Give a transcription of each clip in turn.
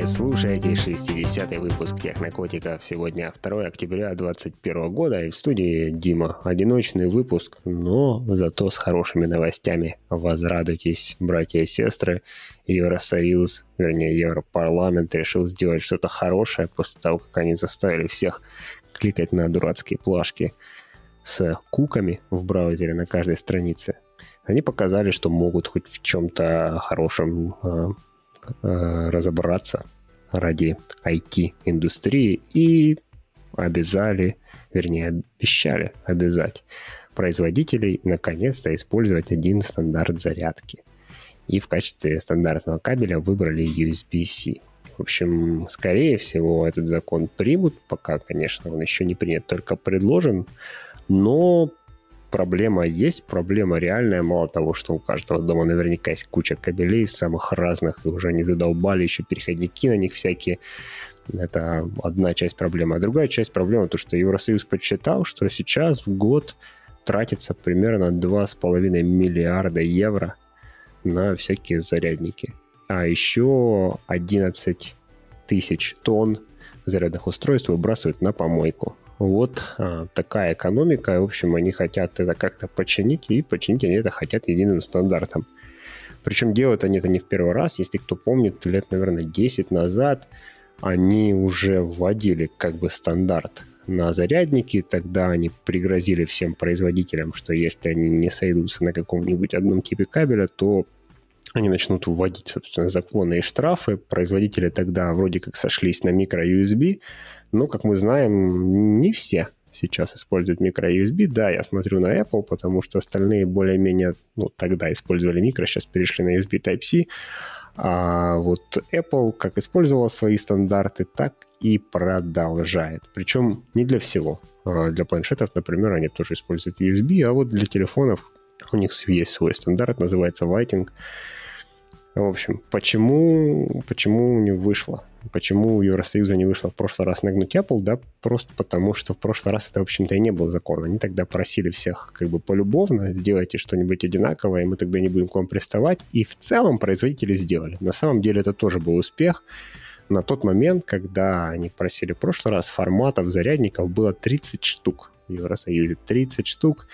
Вы слушаете 60-й выпуск Технокотиков. Сегодня 2 октября 2021 года и в студии Дима. Одиночный выпуск, но зато с хорошими новостями. Возрадуйтесь, братья и сестры. Евросоюз, вернее Европарламент решил сделать что-то хорошее после того, как они заставили всех кликать на дурацкие плашки с куками в браузере на каждой странице. Они показали, что могут хоть в чем-то хорошем Э, разобраться ради IT-индустрии и обязали, вернее, обещали обязать производителей наконец-то использовать один стандарт зарядки. И в качестве стандартного кабеля выбрали USB-C. В общем, скорее всего, этот закон примут, пока, конечно, он еще не принят, только предложен, но проблема есть, проблема реальная. Мало того, что у каждого дома наверняка есть куча кабелей самых разных, и уже они задолбали еще переходники на них всякие. Это одна часть проблемы. А другая часть проблемы, то, что Евросоюз подсчитал, что сейчас в год тратится примерно 2,5 миллиарда евро на всякие зарядники. А еще 11 тысяч тонн зарядных устройств выбрасывают на помойку. Вот а, такая экономика. В общем, они хотят это как-то починить, и починить они это хотят единым стандартом. Причем делают они это не в первый раз. Если кто помнит, лет, наверное, 10 назад они уже вводили как бы стандарт на зарядники. Тогда они пригрозили всем производителям, что если они не сойдутся на каком-нибудь одном типе кабеля, то они начнут вводить, собственно, законы и штрафы. Производители тогда вроде как сошлись на микро-USB, но, как мы знаем, не все сейчас используют микро-USB. Да, я смотрю на Apple, потому что остальные более-менее, ну, тогда использовали микро, сейчас перешли на USB Type-C. А вот Apple как использовала свои стандарты, так и продолжает. Причем не для всего. А для планшетов, например, они тоже используют USB, а вот для телефонов у них есть свой стандарт, называется Lighting. В общем, почему, почему не вышло? Почему у Евросоюза не вышло в прошлый раз нагнуть Apple? Да, просто потому, что в прошлый раз это, в общем-то, и не был закон. Они тогда просили всех как бы полюбовно, сделайте что-нибудь одинаковое, и мы тогда не будем к вам приставать. И в целом производители сделали. На самом деле это тоже был успех. На тот момент, когда они просили в прошлый раз, форматов зарядников было 30 штук в Евросоюзе. 30 штук.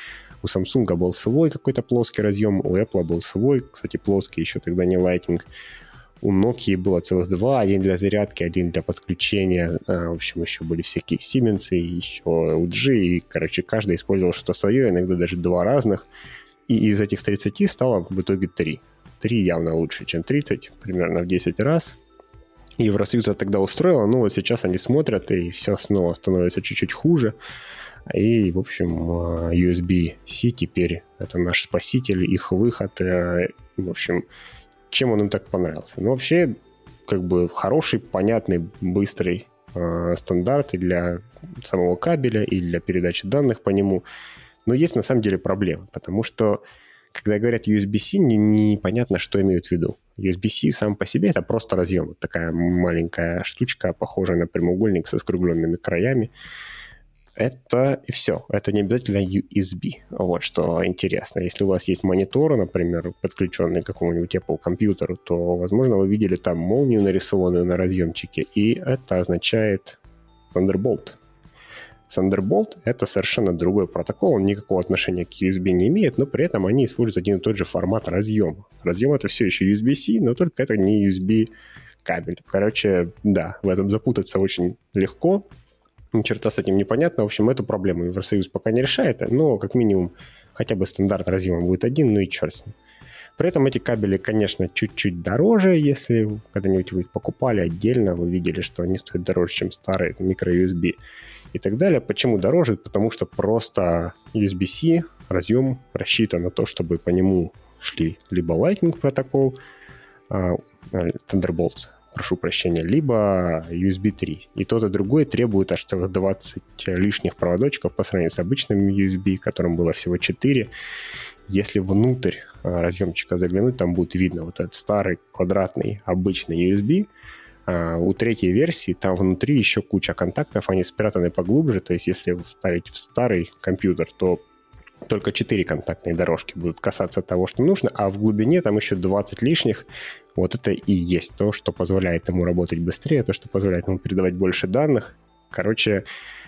У Samsung был свой какой-то плоский разъем, у Apple был свой, кстати, плоский, еще тогда не Lightning. У Nokia было целых два, один для зарядки, один для подключения. А, в общем, еще были всякие Siemens, еще LG, и, короче, каждый использовал что-то свое, иногда даже два разных. И из этих 30 стало в итоге 3. 3 явно лучше, чем 30, примерно в 10 раз. Евросоюз это тогда устроило, но вот сейчас они смотрят, и все снова становится чуть-чуть хуже. И, в общем, а, USB-C теперь это наш спаситель, их выход. Э, в общем, чем он им так понравился? Ну, вообще, как бы хороший, понятный, быстрый э, стандарт и для самого кабеля, и для передачи данных по нему. Но есть на самом деле проблема, потому что когда говорят USB-C, непонятно, не что имеют в виду. USB-C сам по себе это просто разъем. Вот такая маленькая штучка, похожая на прямоугольник со скругленными краями это и все. Это не обязательно USB. Вот что интересно. Если у вас есть монитор, например, подключенный к какому-нибудь Apple компьютеру, то, возможно, вы видели там молнию, нарисованную на разъемчике, и это означает Thunderbolt. Thunderbolt — это совершенно другой протокол, он никакого отношения к USB не имеет, но при этом они используют один и тот же формат разъема. Разъем — это все еще USB-C, но только это не USB кабель. Короче, да, в этом запутаться очень легко, ни черта с этим непонятно. В общем, эту проблему Евросоюз пока не решает, но как минимум хотя бы стандарт разъема будет один, ну и черт с ним. При этом эти кабели, конечно, чуть-чуть дороже, если когда-нибудь вы их покупали отдельно, вы видели, что они стоят дороже, чем старые микро-USB и так далее. Почему дороже? Потому что просто USB-C разъем рассчитан на то, чтобы по нему шли либо Lightning протокол, а, Thunderbolt, прошу прощения, либо USB 3. И тот, и другой требует аж целых 20 лишних проводочков по сравнению с обычным USB, которым было всего 4. Если внутрь а, разъемчика заглянуть, там будет видно вот этот старый квадратный обычный USB. А у третьей версии там внутри еще куча контактов, они спрятаны поглубже, то есть если вставить в старый компьютер, то только 4 контактные дорожки будут касаться того, что нужно, а в глубине там еще 20 лишних. Вот это и есть то, что позволяет ему работать быстрее, то, что позволяет ему передавать больше данных. Короче,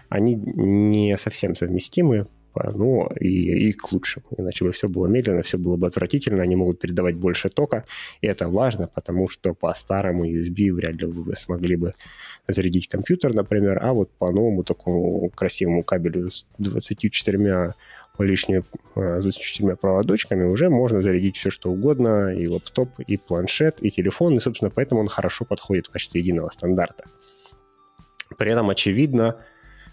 они не совсем совместимы, ну и, и к лучшему. Иначе бы все было медленно, все было бы отвратительно, они могут передавать больше тока, и это важно, потому что по старому USB вряд ли вы смогли бы зарядить компьютер, например, а вот по новому такому красивому кабелю с 24 лишними с 24 проводочками уже можно зарядить все, что угодно, и лаптоп, и планшет, и телефон, и, собственно, поэтому он хорошо подходит в качестве единого стандарта. При этом очевидно,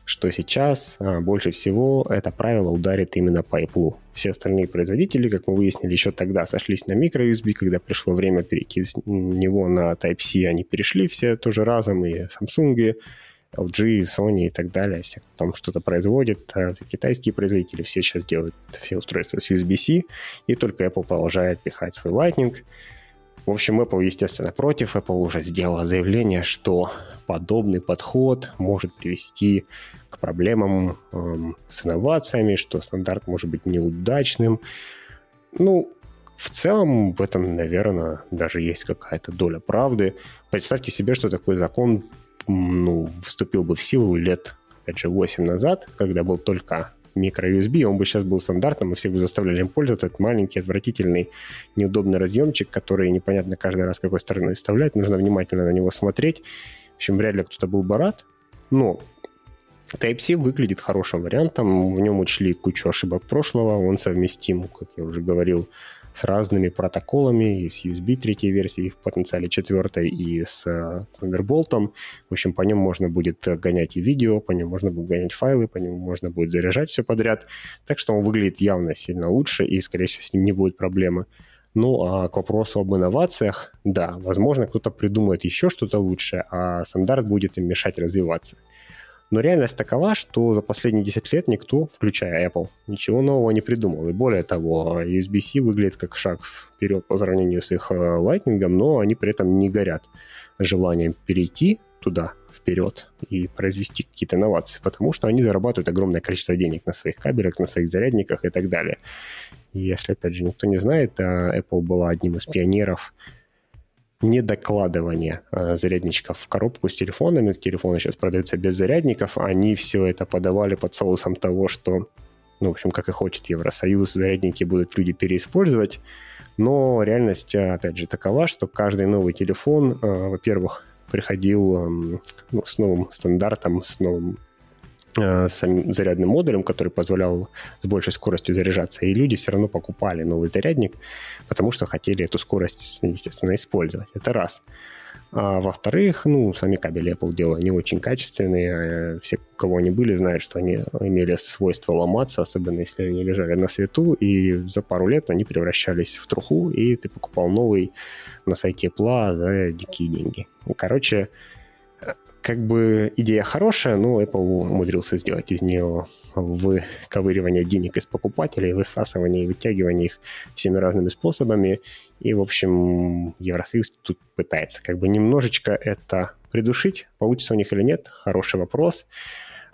что сейчас а, больше всего это правило ударит именно по Apple. Все остальные производители, как мы выяснили еще тогда, сошлись на microUSB, когда пришло время перейти с него на Type-C, они перешли все тоже разом, и Samsung, LG, Sony и так далее, все, там что-то производит, а китайские производители все сейчас делают все устройства с USB-C, и только Apple продолжает пихать свой Lightning. В общем, Apple, естественно, против. Apple уже сделала заявление, что подобный подход может привести к проблемам эм, с инновациями, что стандарт может быть неудачным. Ну, в целом в этом, наверное, даже есть какая-то доля правды. Представьте себе, что такой закон ну, вступил бы в силу лет, опять же, 8 назад, когда был только микро-USB, он бы сейчас был стандартным, и всех бы заставляли им пользоваться. Этот маленький, отвратительный, неудобный разъемчик, который непонятно каждый раз какой стороной вставлять, нужно внимательно на него смотреть. В общем, вряд ли кто-то был бы рад. Но Type-C выглядит хорошим вариантом, в нем учли кучу ошибок прошлого, он совместим, как я уже говорил, с разными протоколами, и с USB третьей версии, в потенциале четвертой, и с, с Thunderbolt. В общем, по нему можно будет гонять и видео, по нему можно будет гонять файлы, по нему можно будет заряжать все подряд. Так что он выглядит явно сильно лучше, и, скорее всего, с ним не будет проблемы. Ну, а к вопросу об инновациях, да, возможно, кто-то придумает еще что-то лучшее, а стандарт будет им мешать развиваться. Но реальность такова, что за последние 10 лет никто, включая Apple, ничего нового не придумал. И более того, USB-C выглядит как шаг вперед по сравнению с их э, Lightning, но они при этом не горят желанием перейти туда вперед и произвести какие-то инновации, потому что они зарабатывают огромное количество денег на своих кабелях, на своих зарядниках и так далее. И если, опять же, никто не знает, э, Apple была одним из пионеров недокладывание э, зарядничков в коробку с телефонами. Телефоны сейчас продаются без зарядников. Они все это подавали под соусом того, что, ну, в общем, как и хочет Евросоюз, зарядники будут люди переиспользовать. Но реальность, э, опять же, такова, что каждый новый телефон, э, во-первых, приходил эм, ну, с новым стандартом, с новым Э, самим зарядным модулем, который позволял с большей скоростью заряжаться, и люди все равно покупали новый зарядник, потому что хотели эту скорость, естественно, использовать. Это раз. А во-вторых, ну, сами кабели Apple делали не очень качественные. Э, все, кого они были, знают, что они имели свойство ломаться, особенно если они лежали на свету, и за пару лет они превращались в труху, и ты покупал новый на сайте Apple за дикие деньги. Короче, как бы идея хорошая, но Apple умудрился сделать из нее выковыривание денег из покупателей, высасывание и вытягивание их всеми разными способами. И, в общем, Евросоюз тут пытается как бы немножечко это придушить. Получится у них или нет, хороший вопрос.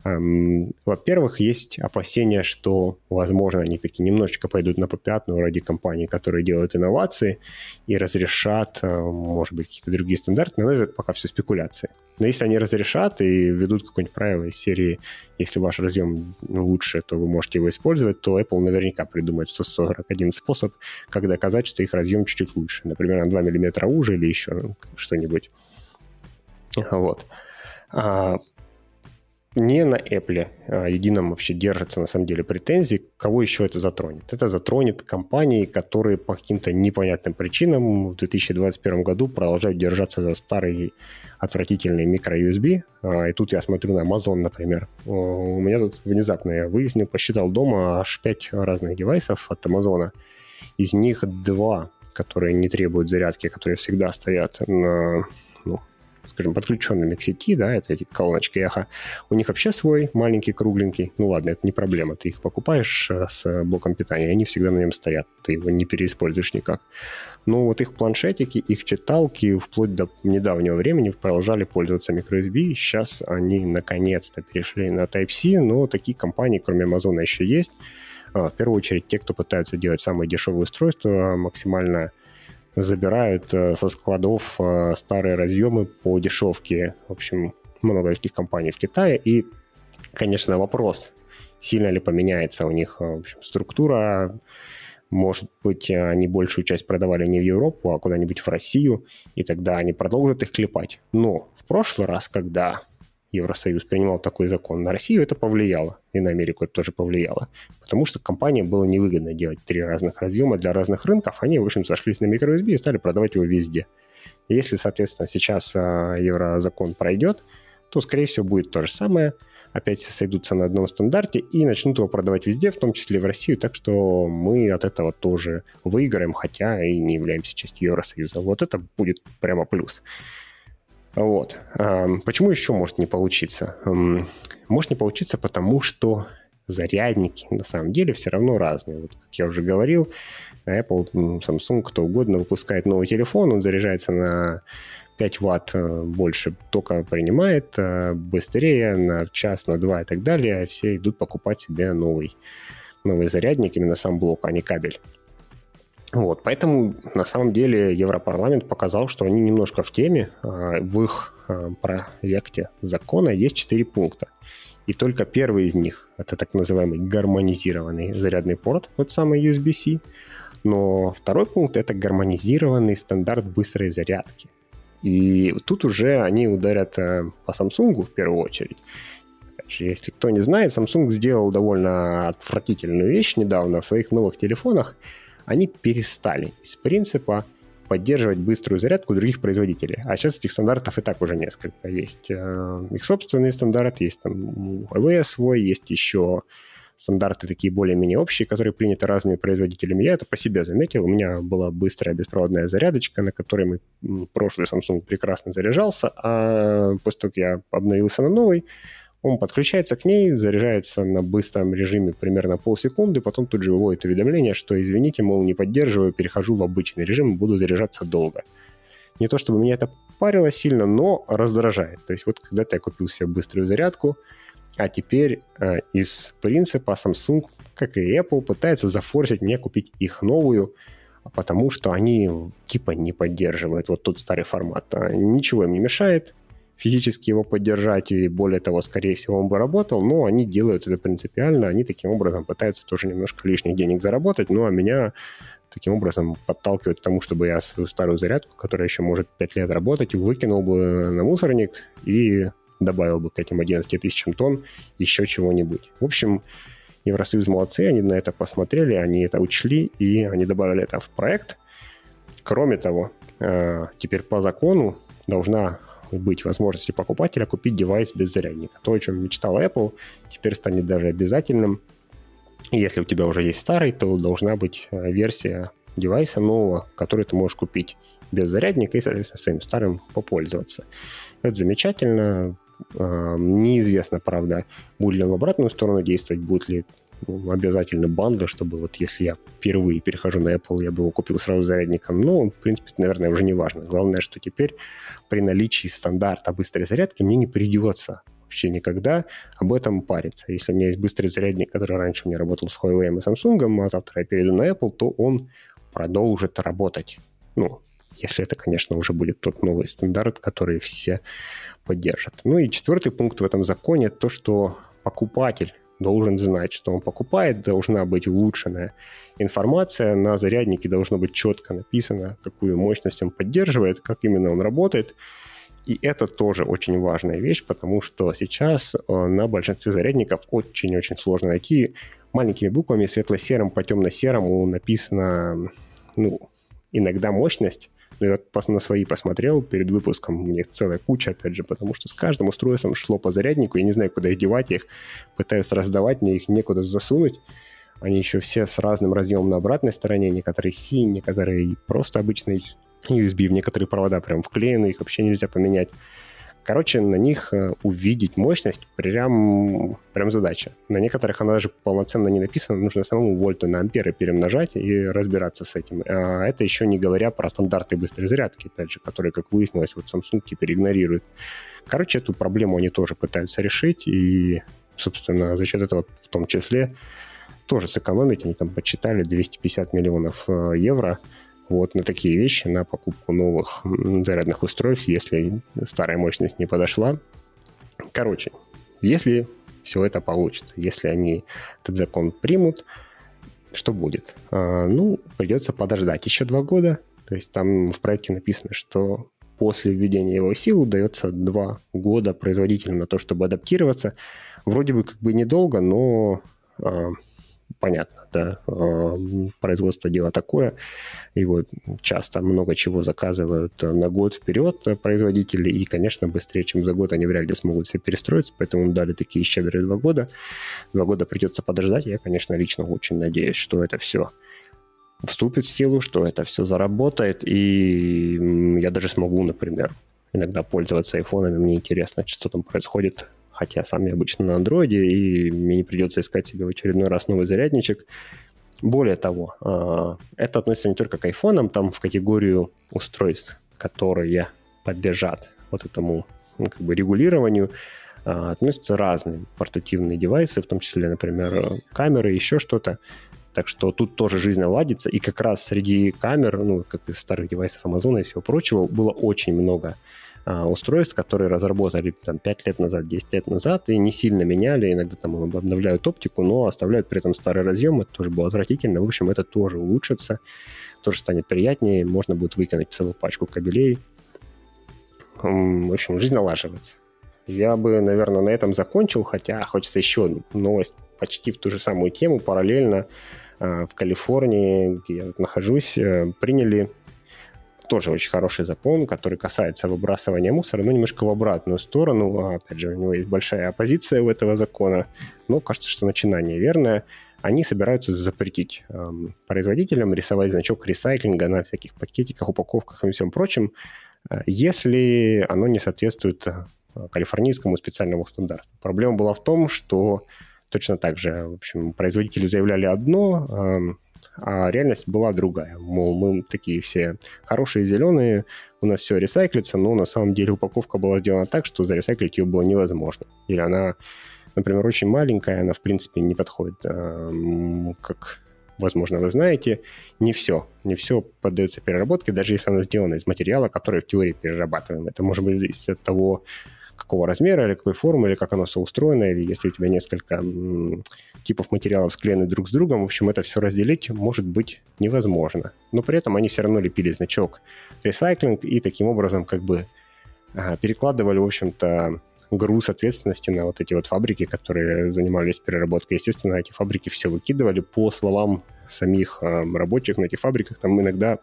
Эм, во-первых, есть опасения, что, возможно, они таки немножечко пойдут на попятную ради компаний, которые делают инновации и разрешат, э, может быть, какие-то другие стандарты, но это пока все спекуляции. Но если они разрешат и ведут какое-нибудь правило из серии, если ваш разъем лучше, то вы можете его использовать, то Apple наверняка придумает 141 способ, как доказать, что их разъем чуть-чуть лучше. Например, на 2 мм уже или еще что-нибудь. Вот. Не на Apple а едином вообще держатся на самом деле претензии, кого еще это затронет. Это затронет компании, которые по каким-то непонятным причинам в 2021 году продолжают держаться за старый отвратительный микро-USB. А, и тут я смотрю на Amazon, например. У меня тут внезапно я выяснил, посчитал дома аж 5 разных девайсов от Amazon. Из них два, которые не требуют зарядки, которые всегда стоят на ну, скажем, подключенными к сети, да, это эти колоночки эхо, у них вообще свой маленький, кругленький. Ну ладно, это не проблема. Ты их покупаешь э, с блоком питания, они всегда на нем стоят. Ты его не переиспользуешь никак. Но вот их планшетики, их читалки вплоть до недавнего времени продолжали пользоваться microSB. Сейчас они наконец-то перешли на Type-C, но такие компании, кроме Amazon, еще есть. А, в первую очередь, те, кто пытаются делать самые дешевые устройства, максимально забирают э, со складов э, старые разъемы по дешевке. В общем, много таких компаний в Китае. И, конечно, вопрос, сильно ли поменяется у них в общем, структура. Может быть, они большую часть продавали не в Европу, а куда-нибудь в Россию, и тогда они продолжат их клепать. Но в прошлый раз, когда Евросоюз принимал такой закон, на Россию это повлияло, и на Америку это тоже повлияло, потому что компаниям было невыгодно делать три разных разъема для разных рынков, они, в общем, сошлись на microUSB и стали продавать его везде. И если, соответственно, сейчас а, еврозакон пройдет, то, скорее всего, будет то же самое, опять сойдутся на одном стандарте и начнут его продавать везде, в том числе в Россию, так что мы от этого тоже выиграем, хотя и не являемся частью Евросоюза. Вот это будет прямо плюс. Вот. Почему еще может не получиться? Может не получиться, потому что зарядники на самом деле все равно разные. Вот, как я уже говорил, Apple, Samsung, кто угодно выпускает новый телефон, он заряжается на 5 ватт э, больше тока принимает, э, быстрее, на час, на два и так далее. Все идут покупать себе новый, новый зарядник, именно сам блок, а не кабель. Вот, поэтому на самом деле Европарламент показал, что они немножко в теме. А, в их а, проекте закона есть четыре пункта. И только первый из них – это так называемый гармонизированный зарядный порт, тот самый USB-C. Но второй пункт – это гармонизированный стандарт быстрой зарядки. И тут уже они ударят э, по Samsung в первую очередь. Если кто не знает, Samsung сделал довольно отвратительную вещь недавно в своих новых телефонах – они перестали из принципа поддерживать быструю зарядку других производителей. А сейчас этих стандартов и так уже несколько. Есть э, их собственный стандарт, есть там AWS свой, есть еще стандарты такие более-менее общие, которые приняты разными производителями. Я это по себе заметил. У меня была быстрая беспроводная зарядочка, на которой мы прошлый Samsung прекрасно заряжался, а после того, как я обновился на новый, он подключается к ней, заряжается на быстром режиме примерно полсекунды, потом тут же выводит уведомление, что извините, мол, не поддерживаю, перехожу в обычный режим, буду заряжаться долго. Не то чтобы меня это парило сильно, но раздражает. То есть вот когда-то я купил себе быструю зарядку, а теперь э, из принципа Samsung, как и Apple, пытается зафорсить мне купить их новую, потому что они типа не поддерживают вот тот старый формат. А ничего им не мешает, физически его поддержать, и более того, скорее всего, он бы работал, но они делают это принципиально, они таким образом пытаются тоже немножко лишних денег заработать, ну а меня таким образом подталкивают к тому, чтобы я свою старую зарядку, которая еще может 5 лет работать, выкинул бы на мусорник и добавил бы к этим 11 тысячам тонн еще чего-нибудь. В общем, Евросоюз молодцы, они на это посмотрели, они это учли, и они добавили это в проект. Кроме того, э, теперь по закону должна быть возможностью покупателя купить девайс без зарядника. То, о чем мечтал Apple, теперь станет даже обязательным. Если у тебя уже есть старый, то должна быть э, версия девайса нового, который ты можешь купить без зарядника и, соответственно, своим старым попользоваться. Это замечательно. Неизвестно, правда, будет ли он в обратную сторону действовать, будет ли обязательно бандлы, чтобы вот если я впервые перехожу на Apple, я бы его купил сразу зарядником. Ну, в принципе, наверное, уже не важно. Главное, что теперь при наличии стандарта быстрой зарядки мне не придется вообще никогда об этом париться. Если у меня есть быстрый зарядник, который раньше у меня работал с Huawei и Samsung, а завтра я перейду на Apple, то он продолжит работать. Ну, если это, конечно, уже будет тот новый стандарт, который все поддержат. Ну и четвертый пункт в этом законе, то, что покупатель должен знать, что он покупает, должна быть улучшенная информация, на заряднике должно быть четко написано, какую мощность он поддерживает, как именно он работает. И это тоже очень важная вещь, потому что сейчас э, на большинстве зарядников очень-очень сложно найти маленькими буквами светло-серым по темно-серому написано ну, иногда мощность, ну, я на свои посмотрел перед выпуском, у них целая куча, опять же, потому что с каждым устройством шло по заряднику, я не знаю, куда их девать, я их пытаюсь раздавать, мне их некуда засунуть. Они еще все с разным разъемом на обратной стороне, некоторые C, некоторые просто обычные USB, в некоторые провода прям вклеены, их вообще нельзя поменять. Короче, на них э, увидеть мощность прям, прям задача. На некоторых она даже полноценно не написана, нужно самому вольту на амперы перемножать и разбираться с этим. А это еще не говоря про стандарты быстрой зарядки, опять же, которые, как выяснилось, вот Samsung теперь игнорирует. Короче, эту проблему они тоже пытаются решить, и, собственно, за счет этого в том числе тоже сэкономить. Они там подсчитали 250 миллионов э, евро вот на такие вещи, на покупку новых зарядных устройств, если старая мощность не подошла. Короче, если все это получится, если они этот закон примут, что будет? А, ну, придется подождать еще два года. То есть там в проекте написано, что после введения его в силу дается два года производителям на то, чтобы адаптироваться. Вроде бы как бы недолго, но а, понятно, да, производство дело такое, его часто много чего заказывают на год вперед производители, и, конечно, быстрее, чем за год они вряд ли смогут все перестроиться, поэтому дали такие щедрые два года. Два года придется подождать, я, конечно, лично очень надеюсь, что это все вступит в силу, что это все заработает, и я даже смогу, например, иногда пользоваться айфонами, мне интересно, что там происходит хотя сам я обычно на андроиде, и мне не придется искать себе в очередной раз новый зарядничек. Более того, а, это относится не только к айфонам, там в категорию устройств, которые подлежат вот этому ну, как бы регулированию, а, относятся разные портативные девайсы, в том числе, например, камеры, еще что-то. Так что тут тоже жизнь наладится. И как раз среди камер, ну, как из старых девайсов Amazon и всего прочего, было очень много а, устройств, которые разработали там 5 лет назад, 10 лет назад и не сильно меняли, иногда там обновляют оптику, но оставляют при этом старый разъем, это тоже было отвратительно. В общем, это тоже улучшится, тоже станет приятнее, можно будет выкинуть целую пачку кабелей. В общем, жизнь налаживается. Я бы, наверное, на этом закончил, хотя хочется еще новость почти в ту же самую тему, параллельно а, в Калифорнии, где я нахожусь, э, приняли тоже очень хороший закон, который касается выбрасывания мусора, но немножко в обратную сторону. А, опять же, у него есть большая оппозиция у этого закона, но кажется, что начинание верное. Они собираются запретить эм, производителям рисовать значок ресайклинга на всяких пакетиках, упаковках и всем прочем, э, если оно не соответствует э, калифорнийскому специальному стандарту. Проблема была в том, что точно так же, в общем, производители заявляли одно, эм, а реальность была другая. Мол, мы такие все хорошие, зеленые, у нас все ресайклится, но на самом деле упаковка была сделана так, что заресайклить ее было невозможно. Или она, например, очень маленькая, она, в принципе, не подходит. Как, возможно, вы знаете, не все, не все поддается переработке, даже если она сделана из материала, который в теории перерабатываем. Это может быть зависит от того, какого размера или какой формы, или как оно все устроено, или если у тебя несколько типов материалов склеены друг с другом, в общем, это все разделить может быть невозможно. Но при этом они все равно лепили значок ресайклинг и таким образом как бы а, перекладывали, в общем-то, груз ответственности на вот эти вот фабрики, которые занимались переработкой. Естественно, эти фабрики все выкидывали по словам самих э, рабочих на этих фабриках. Там иногда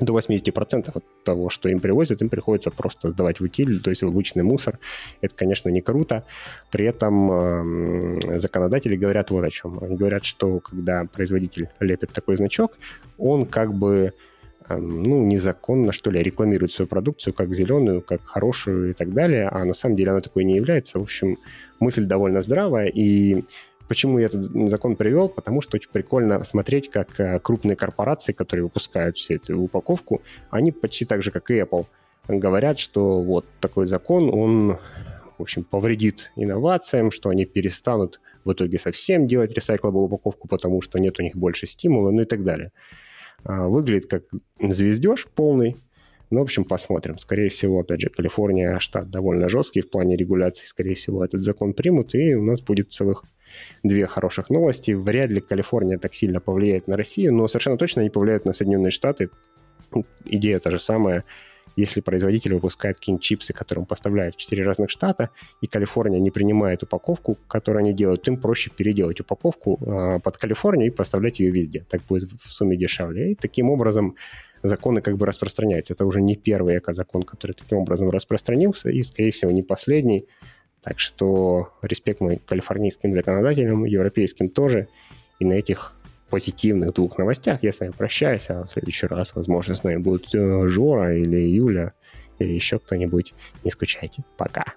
до 80% от того, что им привозят, им приходится просто сдавать в утиль, то есть в обычный мусор. Это, конечно, не круто. При этом э, законодатели говорят вот о чем. Они говорят, что когда производитель лепит такой значок, он как бы э, ну, незаконно, что ли, рекламирует свою продукцию как зеленую, как хорошую и так далее, а на самом деле она такой не является. В общем, мысль довольно здравая, и Почему я этот закон привел? Потому что очень прикольно смотреть, как э, крупные корпорации, которые выпускают всю эту упаковку, они почти так же, как и Apple, говорят, что вот такой закон, он, в общем, повредит инновациям, что они перестанут в итоге совсем делать recyclable упаковку, потому что нет у них больше стимула, ну и так далее. А, выглядит как звездеж полный, ну, в общем, посмотрим. Скорее всего, опять же, Калифорния штат довольно жесткий в плане регуляции. Скорее всего, этот закон примут, и у нас будет целых две хороших новости. Вряд ли Калифорния так сильно повлияет на Россию, но совершенно точно они повлияют на Соединенные Штаты. Идея та же самая. Если производитель выпускает какие-нибудь чипсы, которые он поставляет в четыре разных штата, и Калифорния не принимает упаковку, которую они делают, им проще переделать упаковку э, под Калифорнию и поставлять ее везде. Так будет в сумме дешевле. И таким образом законы как бы распространяются. Это уже не первый эко-закон, который таким образом распространился, и, скорее всего, не последний. Так что респект мой калифорнийским законодателям, европейским тоже. И на этих позитивных двух новостях я с вами прощаюсь, а в следующий раз, возможно, с нами будет э, Жора или Юля или еще кто-нибудь. Не скучайте. Пока.